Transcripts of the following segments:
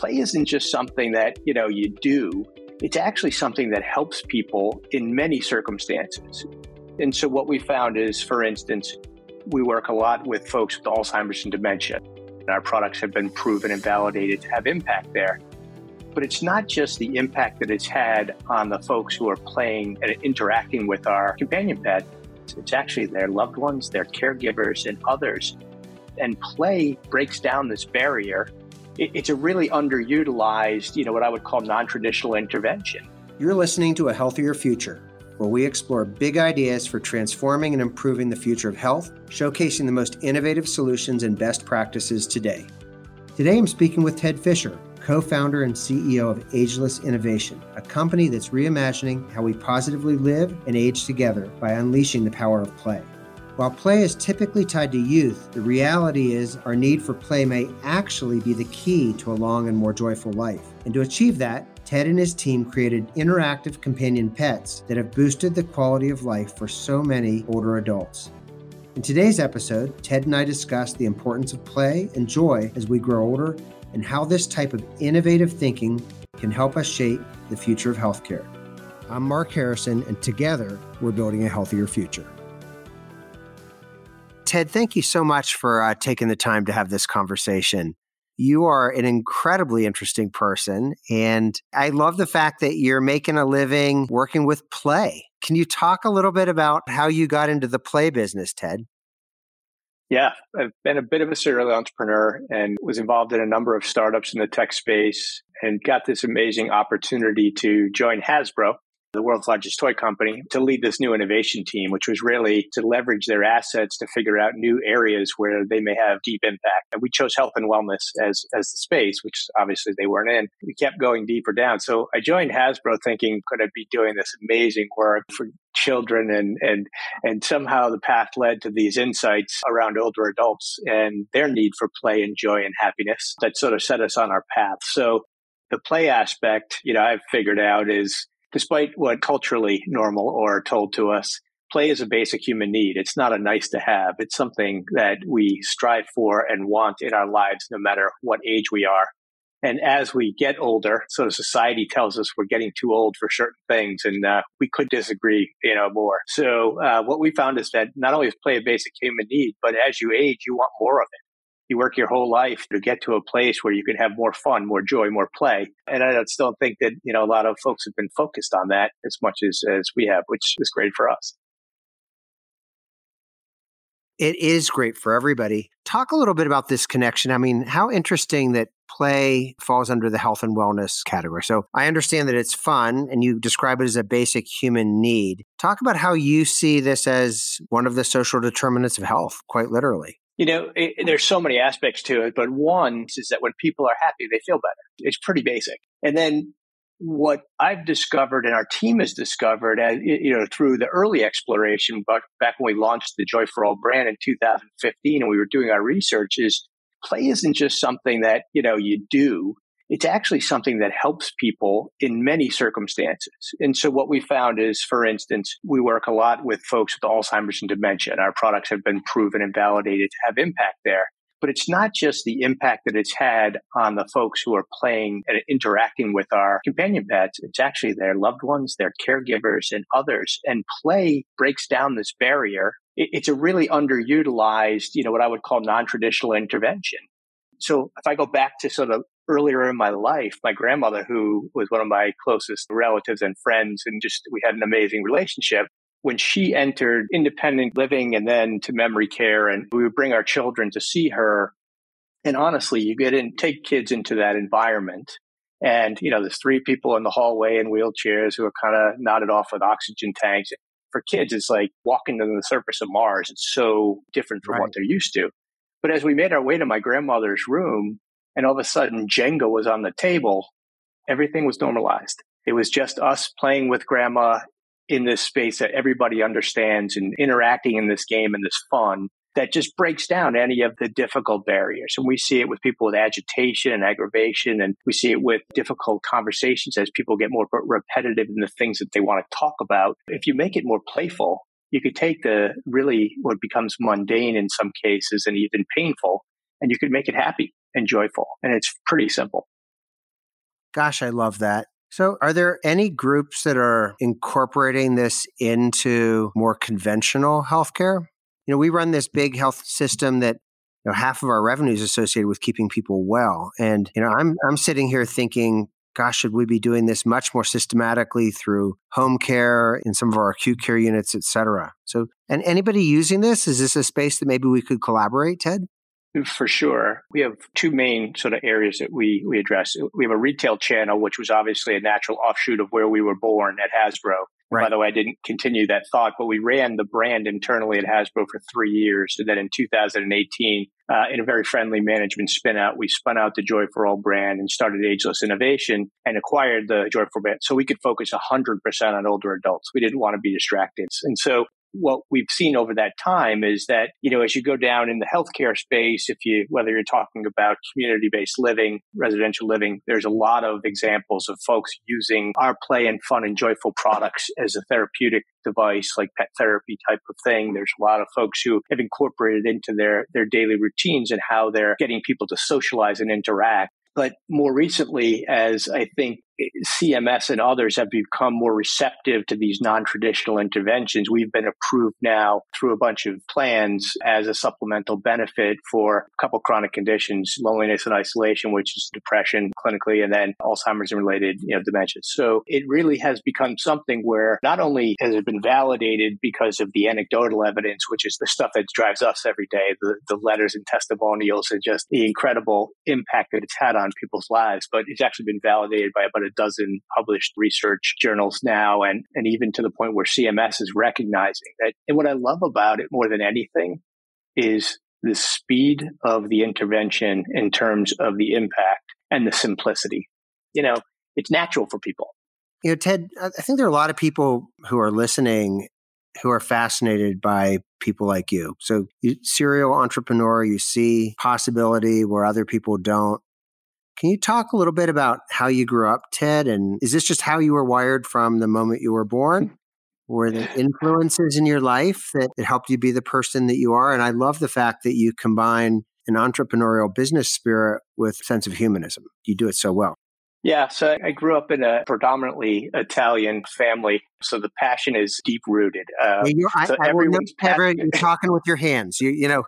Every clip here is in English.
play isn't just something that, you know, you do. It's actually something that helps people in many circumstances. And so what we found is, for instance, we work a lot with folks with Alzheimer's and dementia. And our products have been proven and validated to have impact there. But it's not just the impact that it's had on the folks who are playing and interacting with our companion pet, it's actually their loved ones, their caregivers, and others. And play breaks down this barrier. It's a really underutilized, you know, what I would call non traditional intervention. You're listening to A Healthier Future, where we explore big ideas for transforming and improving the future of health, showcasing the most innovative solutions and best practices today. Today I'm speaking with Ted Fischer, co founder and CEO of Ageless Innovation, a company that's reimagining how we positively live and age together by unleashing the power of play. While play is typically tied to youth, the reality is our need for play may actually be the key to a long and more joyful life. And to achieve that, Ted and his team created interactive companion pets that have boosted the quality of life for so many older adults. In today's episode, Ted and I discuss the importance of play and joy as we grow older and how this type of innovative thinking can help us shape the future of healthcare. I'm Marc Harrison, and together we're building a healthier future. Ted, thank you so much for uh, taking the time to have this conversation. You are an incredibly interesting person, and I love the fact that you're making a living working with play. Can you talk a little bit about how you got into the play business, Ted? Yeah, I've been a bit of a serial entrepreneur and was involved in a number of startups in the tech space and got this amazing opportunity to join Hasbro, the world's largest toy company, to lead this new innovation team, which was really to leverage their assets to figure out new areas where they may have deep impact. And we chose health and wellness as, as the space, which obviously they weren't in. We kept going deeper down. So I joined Hasbro thinking, could I be doing this amazing work for children and and and somehow the path led to these insights around older adults and their need for play and joy and happiness that sort of set us on our path so the play aspect you know i've figured out is despite what culturally normal or told to us play is a basic human need it's not a nice to have it's something that we strive for and want in our lives no matter what age we are and as we get older, so society tells us we're getting too old for certain things, and uh, we could disagree, you know, more. So uh, what we found is that not only is play a basic human need, but as you age, you want more of it. You work your whole life to get to a place where you can have more fun, more joy, more play. And I still don't think that you know a lot of folks have been focused on that as much as as we have, which is great for us. It is great for everybody. Talk a little bit about this connection. I mean, how interesting that play falls under the health and wellness category. So I understand that it's fun and you describe it as a basic human need. Talk about how you see this as one of the social determinants of health, quite literally. You know, it, there's so many aspects to it, but one is that when people are happy, they feel better. It's pretty basic. And then what I've discovered and our team has discovered, uh, as, you know, through the early exploration, but back when we launched the Joy for All brand in 2015, and we were doing our research, is play isn't just something that you know you do. It's actually something that helps people in many circumstances. And so what we found is, for instance, we work a lot with folks with Alzheimer's and dementia, and our products have been proven and validated to have impact there. But it's not just the impact that it's had on the folks who are playing and interacting with our companion pets. It's actually their loved ones, their caregivers, and others. And play breaks down this barrier. It's a really underutilized, you know, what I would call non-traditional intervention. So if I go back to sort of earlier in my life, my grandmother, who was one of my closest relatives and friends, and just we had an amazing relationship, when she entered independent living and then to memory care, and we would bring our children to see her. And honestly, you get in, take kids into that environment. And, you know, there's three people in the hallway in wheelchairs who are kind of nodded off with oxygen tanks. For kids, it's like walking to the surface of Mars. It's so different from right. what they're used to. But as we made our way to my grandmother's room, and all of a sudden Jenga was on the table, everything was normalized. It was just us playing with grandma in this space that everybody understands and interacting in this game and this fun that just breaks down any of the difficult barriers. And we see it with people with agitation and aggravation, and we see it with difficult conversations as people get more repetitive in the things that they want to talk about. If you make it more playful, you could take the really what becomes mundane in some cases and even painful, and you could make it happy and joyful. And it's pretty simple. Gosh, I love that. So, are there any groups that are incorporating this into more conventional healthcare? You know, we run this big health system that you know, half of our revenue is associated with keeping people well. And, you know, I'm, I'm sitting here thinking, gosh, should we be doing this much more systematically through home care in some of our acute care units, et cetera? So, and anybody using this, is this a space that maybe we could collaborate, Ted? For sure. We have two main sort of areas that we, we address. We have a retail channel, which was obviously a natural offshoot of where we were born at Hasbro. Right. By the way, I didn't continue that thought, but we ran the brand internally at Hasbro for three years. And then in 2018, uh, in a very friendly management spin out, we spun out the Joy for All brand and started Ageless Innovation and acquired the Joy for All brand so we could focus 100% on older adults. We didn't want to be distracted. And so what we've seen over that time is that, you know, as you go down in the healthcare space, if you, whether you're talking about community based living, residential living, there's a lot of examples of folks using our play and fun and joyful products as a therapeutic device, like pet therapy type of thing. There's a lot of folks who have incorporated into their, their daily routines and how they're getting people to socialize and interact. But more recently, as I think CMS and others have become more receptive to these non traditional interventions. We've been approved now through a bunch of plans as a supplemental benefit for a couple chronic conditions, loneliness and isolation, which is depression clinically, and then Alzheimer's and related you know, dementia. So it really has become something where not only has it been validated because of the anecdotal evidence, which is the stuff that drives us every day, the, the letters and testimonials and just the incredible impact that it's had on people's lives, but it's actually been validated by about a dozen published research journals now, and, and even to the point where CMS is recognizing that. And what I love about it more than anything is the speed of the intervention in terms of the impact and the simplicity. You know, it's natural for people. You know, Ted, I think there are a lot of people who are listening who are fascinated by people like you. So, you serial entrepreneur, you see possibility where other people don't. Can you talk a little bit about how you grew up, Ted? And is this just how you were wired from the moment you were born? Were there influences in your life that, that helped you be the person that you are? And I love the fact that you combine an entrepreneurial business spirit with sense of humanism. You do it so well. Yeah, so I grew up in a predominantly Italian family, so the passion is deep rooted. Uh, I, so I never, you're talking with your hands. You, you know,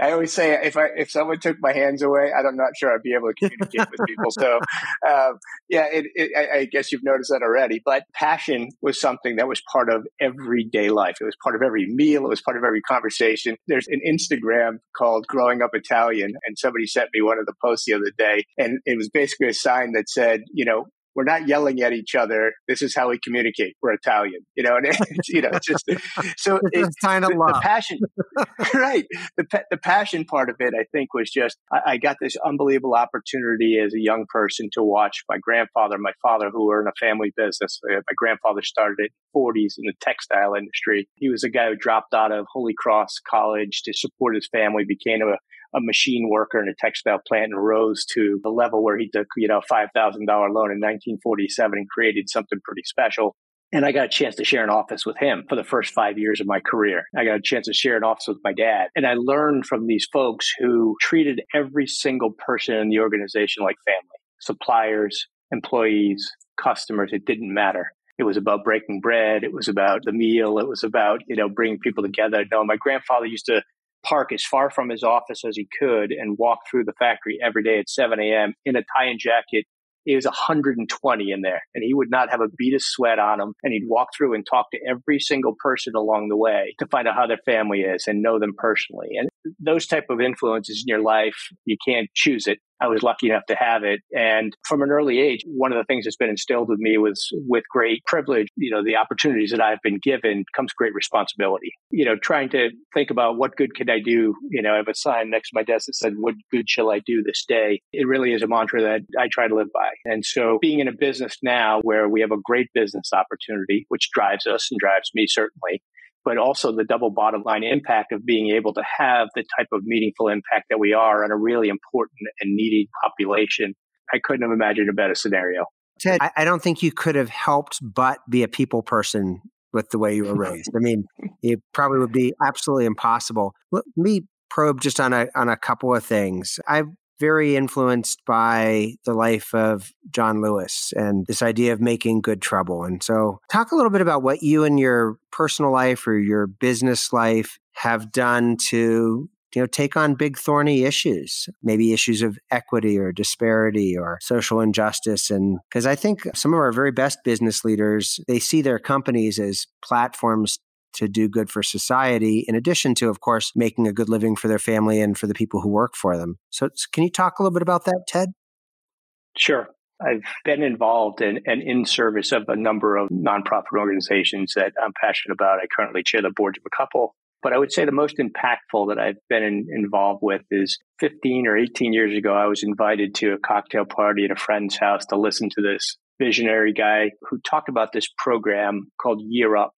I always say if I if someone took my hands away, I'm not sure I'd be able to communicate with people. So, um, yeah, it, it, I, I, guess you've noticed that already. But passion was something that was part of everyday life. It was part of every meal. It was part of every conversation. There's an Instagram called "Growing Up Italian," and somebody sent me one of the posts the other day, and it was basically a sign that said, you know, we're not yelling at each other. This is how we communicate. We're Italian, you know, and it's, you know, it's just so it's kind of the, the, passion, right? The the passion part of it, I think, was just I, I, got this unbelievable opportunity as a young person to watch my grandfather, my father, who were in a family business. Uh, my grandfather started in the 40s in the textile industry. He was a guy who dropped out of Holy Cross College to support his family, became a a machine worker in a textile plant and rose to the level where he took, you know, $5,000 loan in 1947 and created something pretty special. And I got a chance to share an office with him for the first five years of my career. I got a chance to share an office with my dad. And I learned from these folks who treated every single person in the organization like family suppliers, employees, customers. It didn't matter. It was about breaking bread. It was about the meal. It was about, you know, bringing people together. No, my grandfather used to park as far from his office as he could and walk through the factory every day at 7 a.m. in a tie and jacket. It was 120 in there, and he would not have a bead of sweat on him. And he'd walk through and talk to every single person along the way to find out how their family is and know them personally. And those type of influences in your life, you can't choose it. I was lucky enough to have it. And from an early age, one of the things that's been instilled with me was with great privilege, you know, the opportunities that I've been given comes great responsibility. You know, trying to think about what good can I do? You know, I have a sign next to my desk that said, What good shall I do this day? It really is a mantra that I try to live by. And so being in a business now where we have a great business opportunity, which drives us and drives me certainly, but also the double bottom line impact of being able to have the type of meaningful impact that we are on a really important and needy population. I couldn't have imagined a better scenario. Ted, I don't think you could have helped but be a people person with the way you were raised. I mean, it probably would be absolutely impossible. Let me probe just on a on a couple of things. I've very influenced by the life of John Lewis and this idea of making good trouble. And so, talk a little bit about what you and your personal life or your business life have done to you know take on big thorny issues maybe issues of equity or disparity or social injustice and because i think some of our very best business leaders they see their companies as platforms to do good for society, in addition to, of course, making a good living for their family and for the people who work for them. So, can you talk a little bit about that, Ted? Sure. I've been involved in, and in service of a number of nonprofit organizations that I'm passionate about. I currently chair the boards of a couple. But I would say the most impactful that I've been in, involved with is 15 or 18 years ago, I was invited to a cocktail party at a friend's house to listen to this visionary guy who talked about this program called Year Up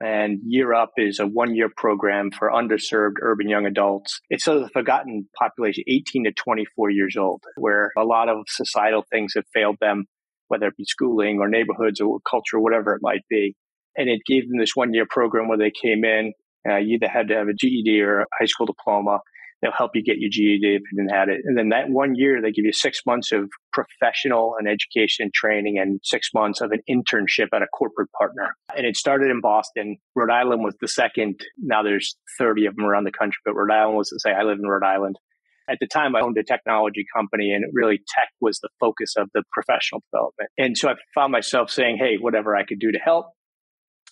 and Year Up is a one year program for underserved urban young adults. It's sort of the forgotten population, 18 to 24 years old, where a lot of societal things have failed them, whether it be schooling or neighborhoods or culture, whatever it might be. And it gave them this one year program where they came in. Uh, you either had to have a GED or a high school diploma They'll help you get your GED if you didn't have it. And then that one year, they give you six months of professional and education training and six months of an internship at a corporate partner. And it started in Boston. Rhode Island was the second. Now there's 30 of them around the country, but Rhode Island was say, I live in Rhode Island. At the time, I owned a technology company and really tech was the focus of the professional development. And so I found myself saying, Hey, whatever I could do to help,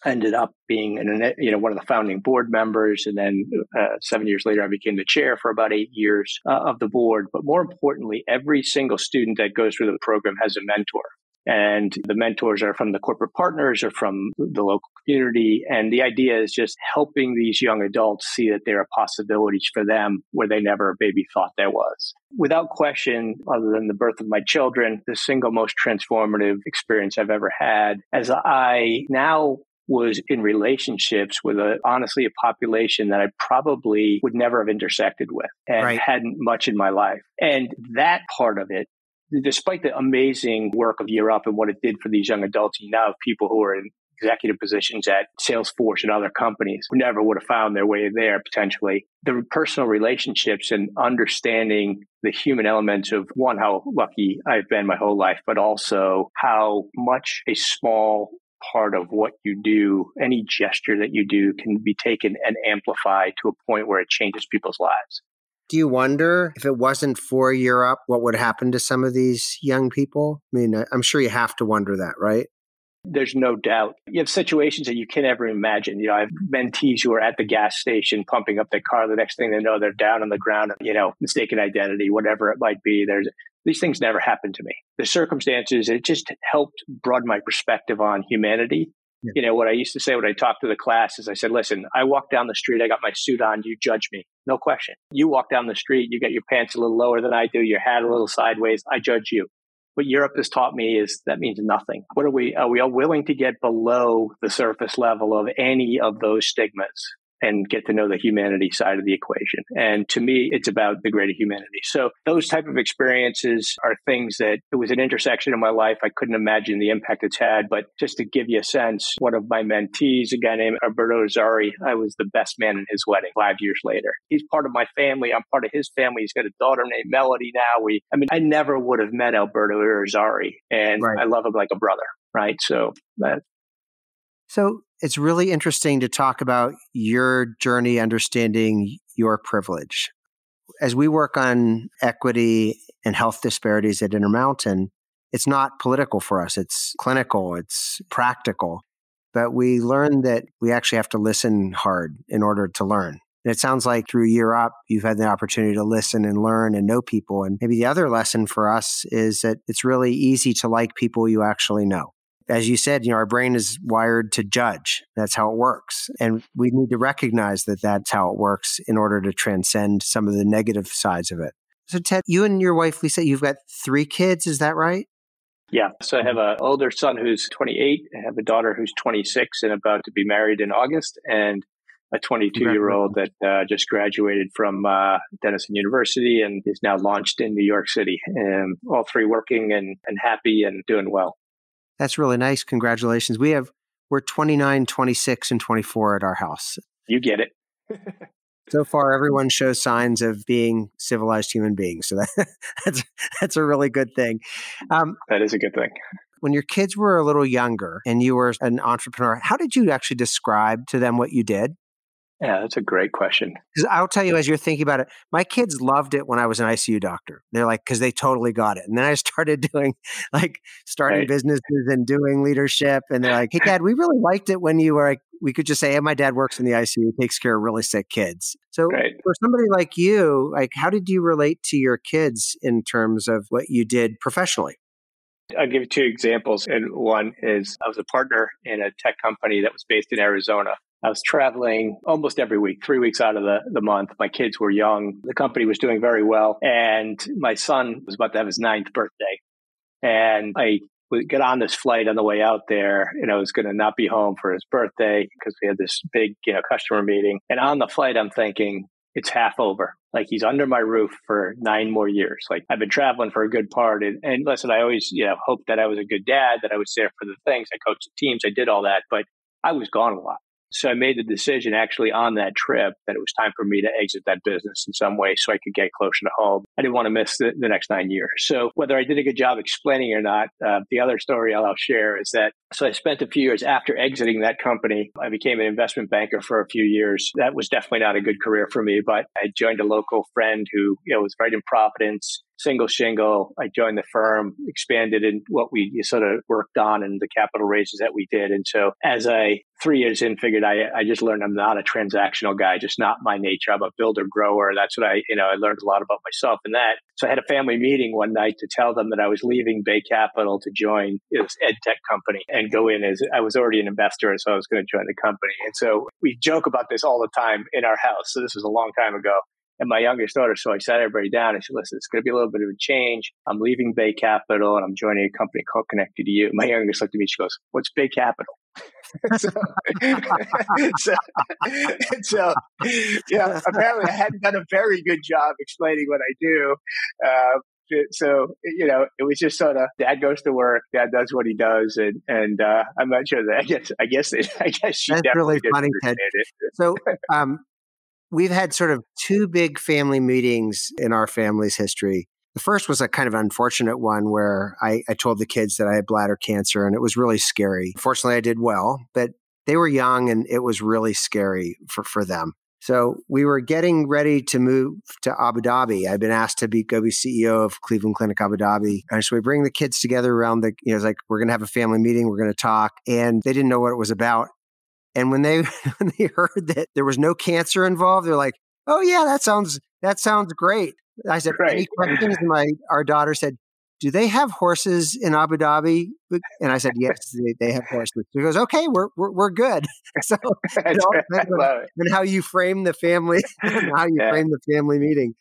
ended up being an, you know one of the founding board members, and then uh, seven years later, I became the chair for about eight years uh, of the board. But more importantly, every single student that goes through the program has a mentor. And the mentors are from the corporate partners or from the local community. And the idea is just helping these young adults see that there are possibilities for them where they never maybe thought there was. Without question, other than the birth of my children, the single most transformative experience I've ever had as I now was in relationships with a honestly a population that I probably would never have intersected with and right. hadn't much in my life. And that part of it, despite the amazing work of Year Up and what it did for these young adults, you now have people who are in executive positions at Salesforce and other companies who never would have found their way there potentially. The personal relationships and understanding the human elements of one, how lucky I've been my whole life, but also how much a small part of what you do, any gesture that you do can be taken and amplified to a point where it changes people's lives. Do you wonder if it wasn't for Year Up, what would happen to some of these young people? I mean, I'm sure you have to wonder that, right? There's no doubt. You have situations that you can never imagine. You know, I have mentees who are at the gas station pumping up their car. The next thing they know, they're down on the ground, you know, mistaken identity, whatever it might be. There's these things never happened to me. The circumstances, it just helped broaden my perspective on humanity. Yeah. You know, what I used to say when I talked to the class is I said, listen, I walk down the street, I got my suit on, you judge me. No question. You walk down the street, you got your pants a little lower than I do, your hat a little sideways, I judge you. What Year Up has taught me is that means nothing. What are we, are we all willing to get below the surface level of any of those stigmas? And get to know the humanity side of the equation. And to me, it's about the greater humanity. So those type of experiences are things that it was an intersection in my life. I couldn't imagine the impact it's had. But just to give you a sense, one of my mentees, a guy named Alberto Irizarry, I was the best man in his wedding five years later. He's part of my family. I'm part of his family. He's got a daughter named Melody now. We, I mean, I never would have met Alberto Irizarry and right. I love him like a brother. Right. So that, so it's really interesting to talk about your journey understanding your privilege. As we work on equity and health disparities at Intermountain, it's not political for us, it's clinical, it's practical. But we learn that we actually have to listen hard in order to learn. And it sounds like through Year Up, you've had the opportunity to listen and learn and know people. And maybe the other lesson for us is that it's really easy to like people you actually know as you said, you know, our brain is wired to judge. That's how it works. And we need to recognize that that's how it works in order to transcend some of the negative sides of it. So, Ted, you and your wife, Lisa, you've got three kids. Is that right? Yeah. So I have an older son who's 28. I have a daughter who's 26 and about to be married in August, and a 22 year old that uh, just graduated from uh, Denison University and is now launched in New York City. And all three working and, and happy and doing well. That's really nice. Congratulations. We have we're 29, 26 and 24 at our house. You get it. So far, everyone shows signs of being civilized human beings. So that, that's that's a really good thing. Um, that is a good thing. When your kids were a little younger and you were an entrepreneur, how did you actually describe to them what you did? Yeah, that's a great question. Because I'll tell you, as you're thinking about it, my kids loved it when I was an ICU doctor. They're like, because they totally got it. And then I started doing like starting right. businesses and doing leadership. And they're like, hey, dad, we really liked it when you were like, we could just say, hey, my dad works in the ICU, takes care of really sick kids. So right. for somebody like you, like, how did you relate to your kids in terms of what you did professionally? I'll give you two examples. And one is I was a partner in a tech company that was based in Arizona. I was traveling almost every week, three weeks out of the, the month. My kids were young. The company was doing very well. And my son was about to have his ninth birthday. And I would get on this flight on the way out there, and I was going to not be home for his birthday because we had this big, you know, customer meeting. And on the flight, I'm thinking, it's half over. Like he's under my roof for nine more years. Like I've been traveling for a good part. And, and listen, I always, you know, hoped that I was a good dad, that I was there for the things. I coached the teams. I did all that, but I was gone a lot. So I made the decision actually on that trip that it was time for me to exit that business in some way so I could get closer to home. I didn't want to miss the, the next nine years. So whether I did a good job explaining or not, uh, the other story I'll, I'll share is that so I spent a few years after exiting that company. I became an investment banker for a few years. That was definitely not a good career for me, but I joined a local friend who you know was right in Providence single shingle. I joined the firm, expanded in what we sort of worked on and the capital raises that we did. And so as I three years in figured I, I just learned I'm not a transactional guy, just not my nature. I'm a builder grower. That's what I, you know, I learned a lot about myself in that. So I had a family meeting one night to tell them that I was leaving Bay Capital to join this ed tech company and go in as I was already an investor. So I was going to join the company. And so we joke about this all the time in our house. So this was a long time ago and my youngest daughter. So I sat everybody down and said, listen, it's going to be a little bit of a change. I'm leaving Bay Capital and I'm joining a company called Connected to You. My youngest looked at me. She goes, what's Bay Capital? so, so, so, yeah, apparently I hadn't done a very good job explaining what I do. Uh, so you know, it was just sort of dad goes to work, dad does what he does, and and uh, I'm not sure that I guess I guess it, I guess she that's really funny, Ted. It. So um, we've had sort of two big family meetings in our family's history. The first was a kind of unfortunate one where I, I, told the kids that I had bladder cancer and it was really scary. Fortunately, I did well, but they were young and it was really scary for, for them. So we were getting ready to move to Abu Dhabi. I'd been asked to be go be CEO of Cleveland Clinic Abu Dhabi. And so we bring the kids together around the, you know, it's like, we're going to have a family meeting. We're going to talk. And they didn't know what it was about. And when they when they heard that there was no cancer involved, they're like, "Oh yeah, that sounds that sounds great." I said, right. "Any questions?" And my our daughter said, "Do they have horses in Abu Dhabi?" And I said, "Yes, they, they have horses." She goes, "Okay, we're we're, we're good." so, you know, and how you frame the family, how you yeah. frame the family meeting.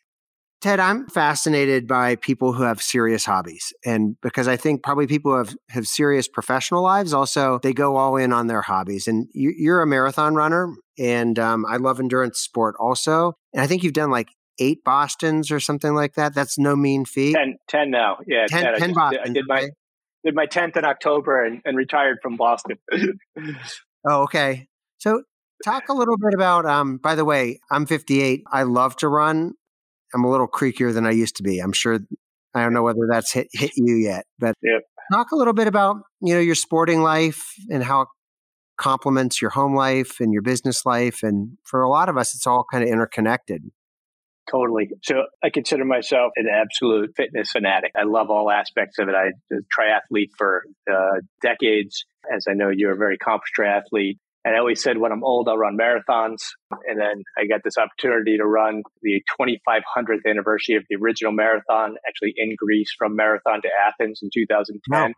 Ted, I'm fascinated by people who have serious hobbies. And because I think probably people who have, have serious professional lives also, they go all in on their hobbies. And you, are a marathon runner, and um, I love endurance sport also. And I think you've done like eight Bostons or something like that. That's no mean feat. 10, 10 now. Yeah, 10, 10, 10 I, Boston, I did my. Did my 10th in October and, and retired from Boston. oh, okay. So talk a little bit about um by the way i'm 58 i love to run I'm a little creakier than I used to be. I'm sure I don't know whether that's hit hit you yet, but yep. talk a little bit about you know your sporting life and how it complements your home life and your business life. And for a lot of us, it's all kind of interconnected. Totally. So I consider myself an absolute fitness fanatic. I love all aspects of it. I triathlete for uh, decades. As I know, you're a very accomplished triathlete. And I always said when I'm old, I'll run marathons. And then I got this opportunity to run the 2500th anniversary of the original marathon, actually in Greece from Marathon to Athens in 2010. Wow.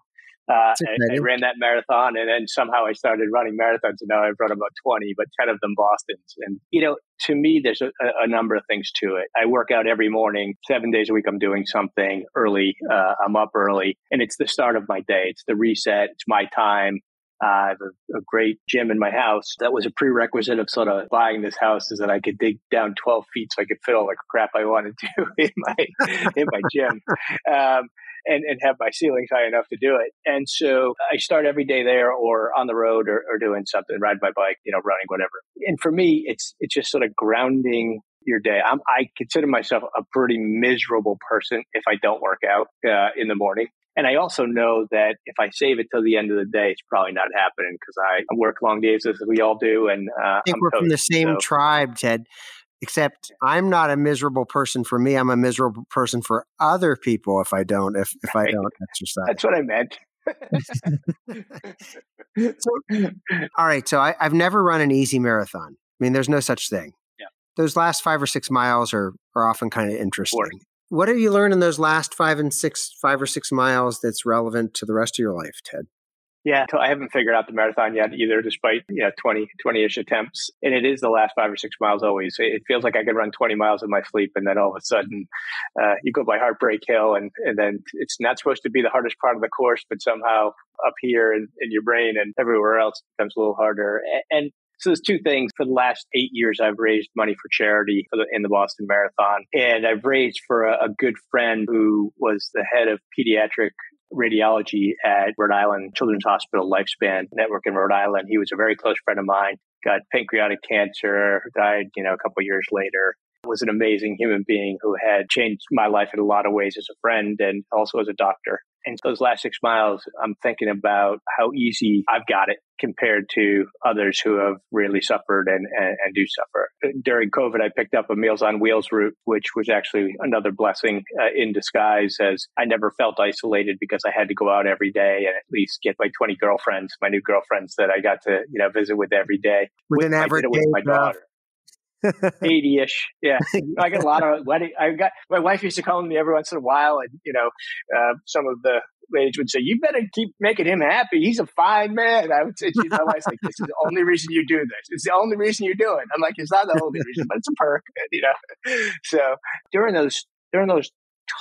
Uh, I, I, ran that marathon and then somehow I started running marathons and now I've run about 20, but 10 of them Boston's. And, you know, to me, there's a, a number of things to it. I work out every morning, seven days a week. I'm doing something early. Uh, I'm up early and it's the start of my day. It's the reset. It's my time. I have a, a, great gym in my house. That was a prerequisite of sort of buying this house is that I could dig down 12 feet so I could fit all the crap I wanted to in my, in my gym. Um, and, and have my ceilings high enough to do it. And so I start every day there or on the road or, or doing something, ride my bike, you know, running, whatever. And for me, it's, it's just sort of grounding your day. I'm, I consider myself a pretty miserable person if I don't work out uh, in the morning. And I also know that if I save it till the end of the day, it's probably not happening because I work long days as we all do. And uh, I think I'm we're coached, from the same so. tribe, Ted. Except I'm not a miserable person for me. I'm a miserable person for other people if I don't if if I don't exercise. That's what I meant. so, all right. So I, have never run an easy marathon. I mean, there's no such thing. Yeah. Those last five or six miles are are often kind of interesting. What have you learned in those last five and six, five or six miles that's relevant to the rest of your life, Ted? Yeah, I haven't figured out the marathon yet either, despite know 20, 20-ish attempts. And it is the last five or six miles always. It feels like I could run 20 miles in my sleep, and then all of a sudden uh, you go by Heartbreak Hill, and, and then it's not supposed to be the hardest part of the course, but somehow up here in, in your brain and everywhere else becomes a little harder. And, so there's two things. For the last eight years, I've raised money for charity for the, in the Boston Marathon. And I've raised for a, a good friend who was the head of pediatric radiology at Rhode Island Children's Hospital Lifespan Network in Rhode Island. He was a very close friend of mine, got pancreatic cancer, died, you know, a couple years later. Was an amazing human being who had changed my life in a lot of ways as a friend and also as a doctor. And those last six miles, I'm thinking about how easy I've got it compared to others who have really suffered and, and, and, do suffer. During COVID, I picked up a Meals on Wheels route, which was actually another blessing uh, in disguise as I never felt isolated because I had to go out every day and at least get my 20 girlfriends, my new girlfriends that I got to, you know, visit with every day. With, an average with my daughter. 80 ish. Yeah. I get a lot of wedding. I got, my wife used to call me every once in a while. And, you know, uh, some of the ladies would say, you better keep making him happy. He's a fine man. I would say, she's my wife's like, this is the only reason you do this. It's the only reason you do it. I'm like, it's not the only reason, but it's a perk, you know? So during those, during those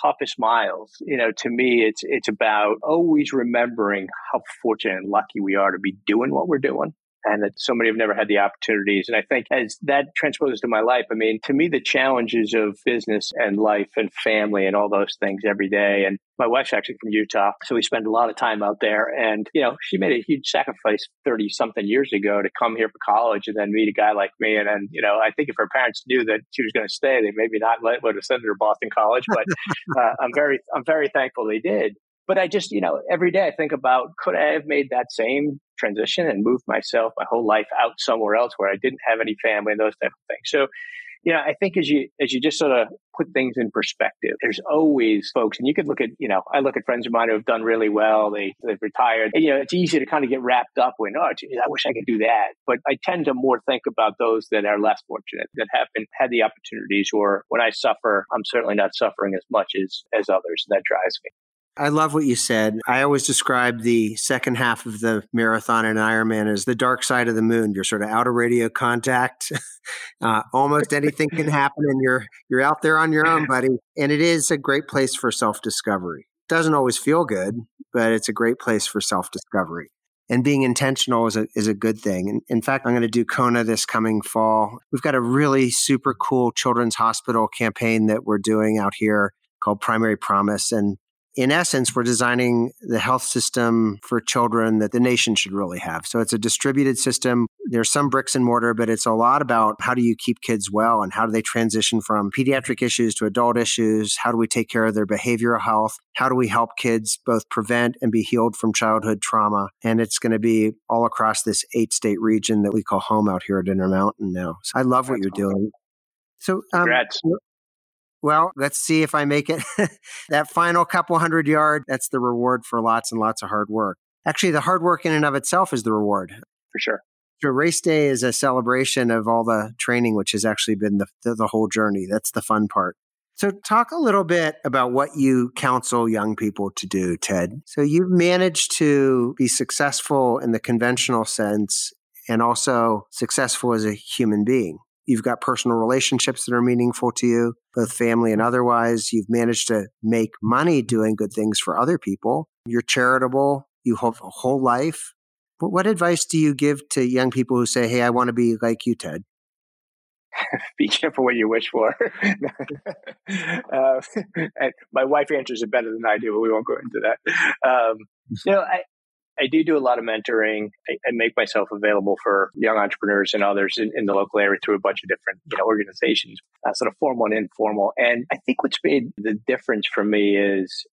toughest miles, you know, to me, it's, it's about always remembering how fortunate and lucky we are to be doing what we're doing and that so many have never had the opportunities. And I think as that transposes to my life, I mean, to me, the challenges of business and life and family and all those things every day. And my wife's actually from Utah. So we spend a lot of time out there. And, you know, she made a huge sacrifice 30 something years ago to come here for college and then meet a guy like me. And then, you know, I think if her parents knew that she was going to stay, they maybe not let, would have sent her to Boston College. But uh, I'm very, I'm very thankful they did. But I just, you know, every day I think about could I have made that same transition and moved myself my whole life out somewhere else where I didn't have any family and those type of things. So, you know, I think as you as you just sort of put things in perspective, there's always folks, and you could look at, you know, I look at friends of mine who have done really well. They they've retired, and you know, it's easy to kind of get wrapped up when, oh, geez, I wish I could do that. But I tend to more think about those that are less fortunate, that haven't had the opportunities, or when I suffer, I'm certainly not suffering as much as as others. That drives me. I love what you said. I always describe the second half of the marathon and Ironman as the dark side of the moon. You're sort of out of radio contact. uh, almost anything can happen, and you're you're out there on your own, buddy. And it is a great place for self discovery. It doesn't always feel good, but it's a great place for self discovery. And being intentional is a is a good thing. And in fact, I'm going to do Kona this coming fall. We've got a really super cool children's hospital campaign that we're doing out here called Primary Promise, and in essence, we're designing the health system for children that the nation should really have. So it's a distributed system. There's some bricks and mortar, but it's a lot about how do you keep kids well and how do they transition from pediatric issues to adult issues? How do we take care of their behavioral health? How do we help kids both prevent and be healed from childhood trauma? And it's going to be all across this eight state region that we call home out here at Intermountain now. So I love what you're doing. So, um, well, let's see if I make it. that final couple hundred yard, that's the reward for lots and lots of hard work. Actually, the hard work in and of itself is the reward. For sure. So race day is a celebration of all the training, which has actually been the, the, the whole journey. That's the fun part. So, talk a little bit about what you counsel young people to do, Ted. So, you've managed to be successful in the conventional sense and also successful as a human being. You've got personal relationships that are meaningful to you, both family and otherwise. You've managed to make money doing good things for other people. You're charitable. You have a whole life. But what advice do you give to young people who say, Hey, I want to be like you, Ted? be careful what you wish for. uh, my wife answers it better than I do, but we won't go into that. Um, you know, I, I do do a lot of mentoring. I, I, make myself available for young entrepreneurs and others in, in, the local area through a bunch of different you know organizations, uh, sort of formal and informal. And I think what's made the difference for me is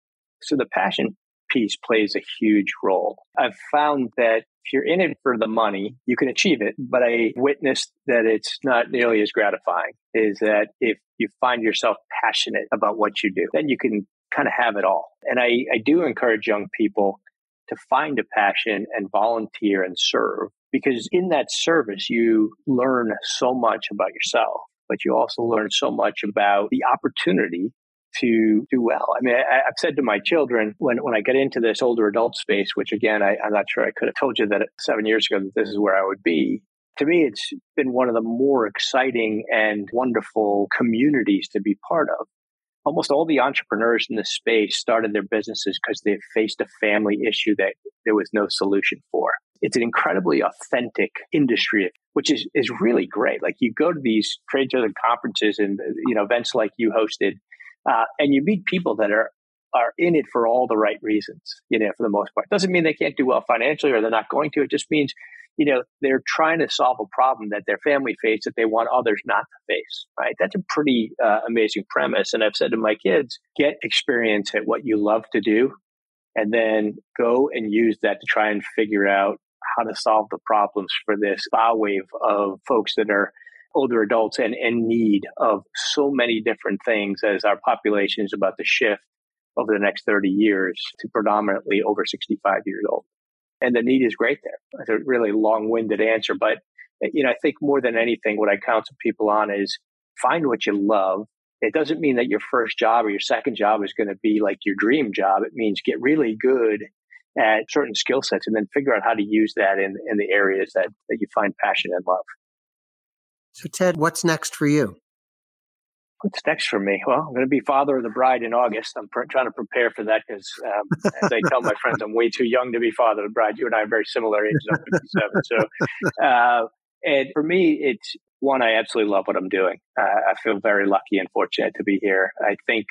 so the passion piece plays a huge role. I've found that if you're in it for the money, you can achieve it. But I witnessed that it's not nearly as gratifying. Is that if you find yourself passionate about what you do, then you can kind of have it all. And I, I do encourage young people to find a passion and volunteer and serve because in that service, you learn so much about yourself, but you also learn so much about the opportunity to do well. I mean, I, have said to my children when, when I get into this older adult space, which again, I, I'm not sure I could have told you that seven years ago that this is where I would be. To me, it's been one of the more exciting and wonderful communities to be part of. Almost all the entrepreneurs in this space started their businesses because they faced a family issue that there was no solution for. It's an incredibly authentic industry, which is, is really great. Like you go to these trade shows and conferences and you know events like you hosted, uh, and you meet people that are are in it for all the right reasons, you know, for the most part. Doesn't mean they can't do well financially or they're not going to. It just means, you know, they're trying to solve a problem that their family faced that they want others not to face, right? That's a pretty uh, amazing premise. And I've said to my kids, get experience at what you love to do and then go and use that to try and figure out how to solve the problems for this bow wave of folks that are older adults and in need of so many different things as our population is about to shift over the next 30 years to predominantly over 65 years old. And the need is great there. It's a really long winded answer, but you know, I think more than anything, what I counsel people on is find what you love. It doesn't mean that your first job or your second job is going to be like your dream job. It means get really good at certain skill sets and then figure out how to use that in, in the areas that, that you find passion and love. So, Ted, what's next for you? What's next for me? Well, I'm going to be father of the bride in August. I'm pr- trying to prepare for that because, um, as I tell my friends, I'm way too young to be father of the bride. You and I are very similar ages. I'm 57. So, uh, and for me, it's one, I absolutely love what I'm doing. Uh, I feel very lucky and fortunate to be here. I think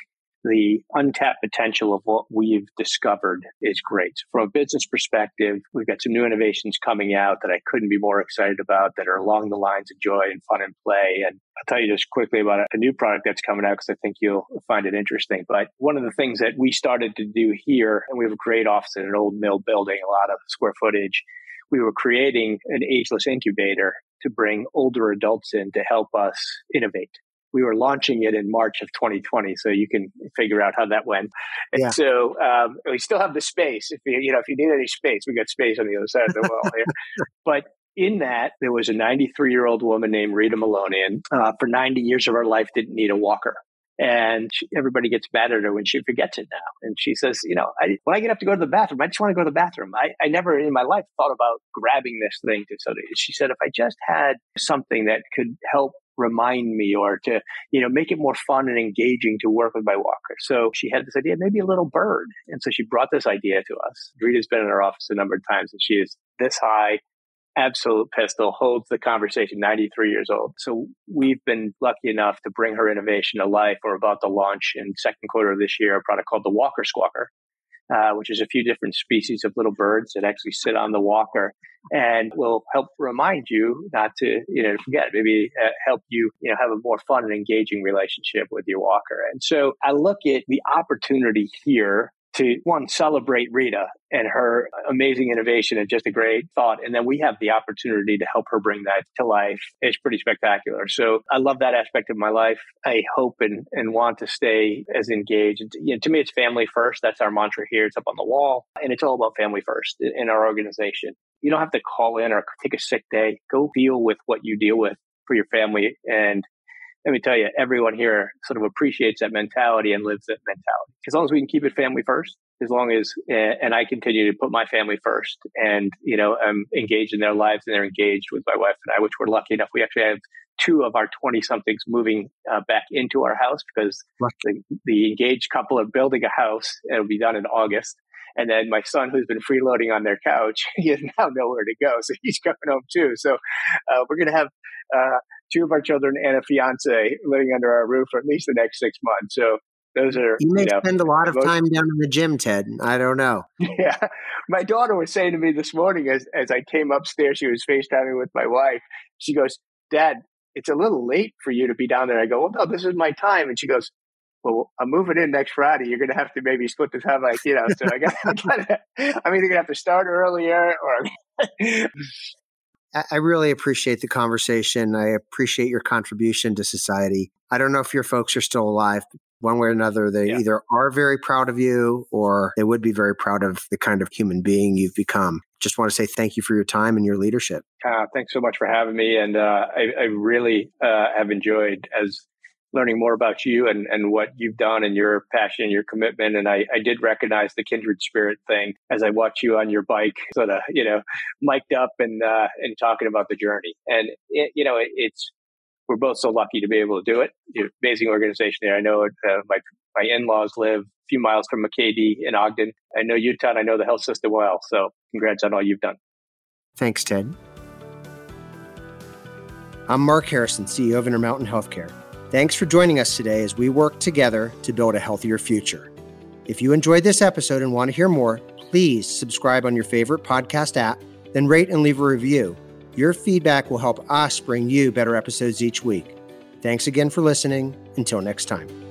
the untapped potential of what we've discovered is great. From a business perspective, we've got some new innovations coming out that I couldn't be more excited about that are along the lines of joy and fun and play. And I'll tell you just quickly about a new product that's coming out because I think you'll find it interesting. But one of the things that we started to do here, and we have a great office in an old mill building, a lot of square footage. We were creating an ageless incubator to bring older adults in to help us innovate we were launching it in March of 2020, so you can figure out how that went. And yeah. so um, we still have the space. If you you know if you need any space, we got space on the other side of the wall here. but in that, there was a 93 year old woman named Rita Malonian. Uh, for 90 years of her life, didn't need a walker. And she, everybody gets mad at her when she forgets it now. And she says, you know, I, when I get up to go to the bathroom, I just want to go to the bathroom. I, I never in my life thought about grabbing this thing to so she said, if I just had something that could help remind me or to, you know, make it more fun and engaging to work with my walker. So she had this idea, maybe a little bird. And so she brought this idea to us. Rita's been in our office a number of times and she is this high, absolute pistol, holds the conversation, 93 years old. So we've been lucky enough to bring her innovation to life. We're about to launch in second quarter of this year a product called the Walker Squawker. Uh, which is a few different species of little birds that actually sit on the walker and will help remind you not to, you know, forget, maybe uh, help you, you know, have a more fun and engaging relationship with your walker. And so I look at the opportunity here to one celebrate Rita and her amazing innovation and just a great thought. And then we have the opportunity to help her bring that to life. It's pretty spectacular. So I love that aspect of my life. I hope and, and want to stay as engaged. You know, to me, it's family first. That's our mantra here. It's up on the wall and it's all about family first in our organization. You don't have to call in or take a sick day. Go deal with what you deal with for your family and let me tell you, everyone here sort of appreciates that mentality and lives that mentality. As long as we can keep it family first, as long as, eh, and I continue to put my family first and, you know, I'm engaged in their lives and they're engaged with my wife and I, which we're lucky enough. We actually have two of our 20 somethings moving uh, back into our house because the, the engaged couple are building a house. It'll be done in August. And then my son, who's been freeloading on their couch, he has now nowhere to go. So he's coming home too. So uh, we're going to have uh, two of our children and a fiance living under our roof for at least the next six months. So those are you may you know, spend a lot of most, time down in the gym, Ted. I don't know. Yeah, my daughter was saying to me this morning as as I came upstairs, she was FaceTiming with my wife. She goes, "Dad, it's a little late for you to be down there." I go, "Well, no, this is my time." And she goes, well, I'm moving in next Friday. You're going to have to maybe split the time, like you know. So I got, I I'm either going to have to start earlier or. I really appreciate the conversation. I appreciate your contribution to society. I don't know if your folks are still alive. One way or another, they yeah. either are very proud of you or they would be very proud of the kind of human being you've become. Just want to say thank you for your time and your leadership. Uh, thanks so much for having me. And uh, I, I, really uh, have enjoyed, as learning more about you and, and what you've done and your passion and your commitment. And I, I did recognize the kindred spirit thing as I watched you on your bike, sort of, you know, mic'd up and, uh, and talking about the journey. And, it, you know, it, it's, we're both so lucky to be able to do it. Amazing organization there. I know uh, my, my in-laws live a few miles from McKay-Dee in Ogden. I know Utah and I know the health system well. So congrats on all you've done. Thanks, Ted. I'm Marc Harrison, CEO of Intermountain Healthcare. Thanks for joining us today as we work together to build a healthier future. If you enjoyed this episode and want to hear more, please subscribe on your favorite podcast app, then rate and leave a review. Your feedback will help us bring you better episodes each week. Thanks again for listening. Until next time.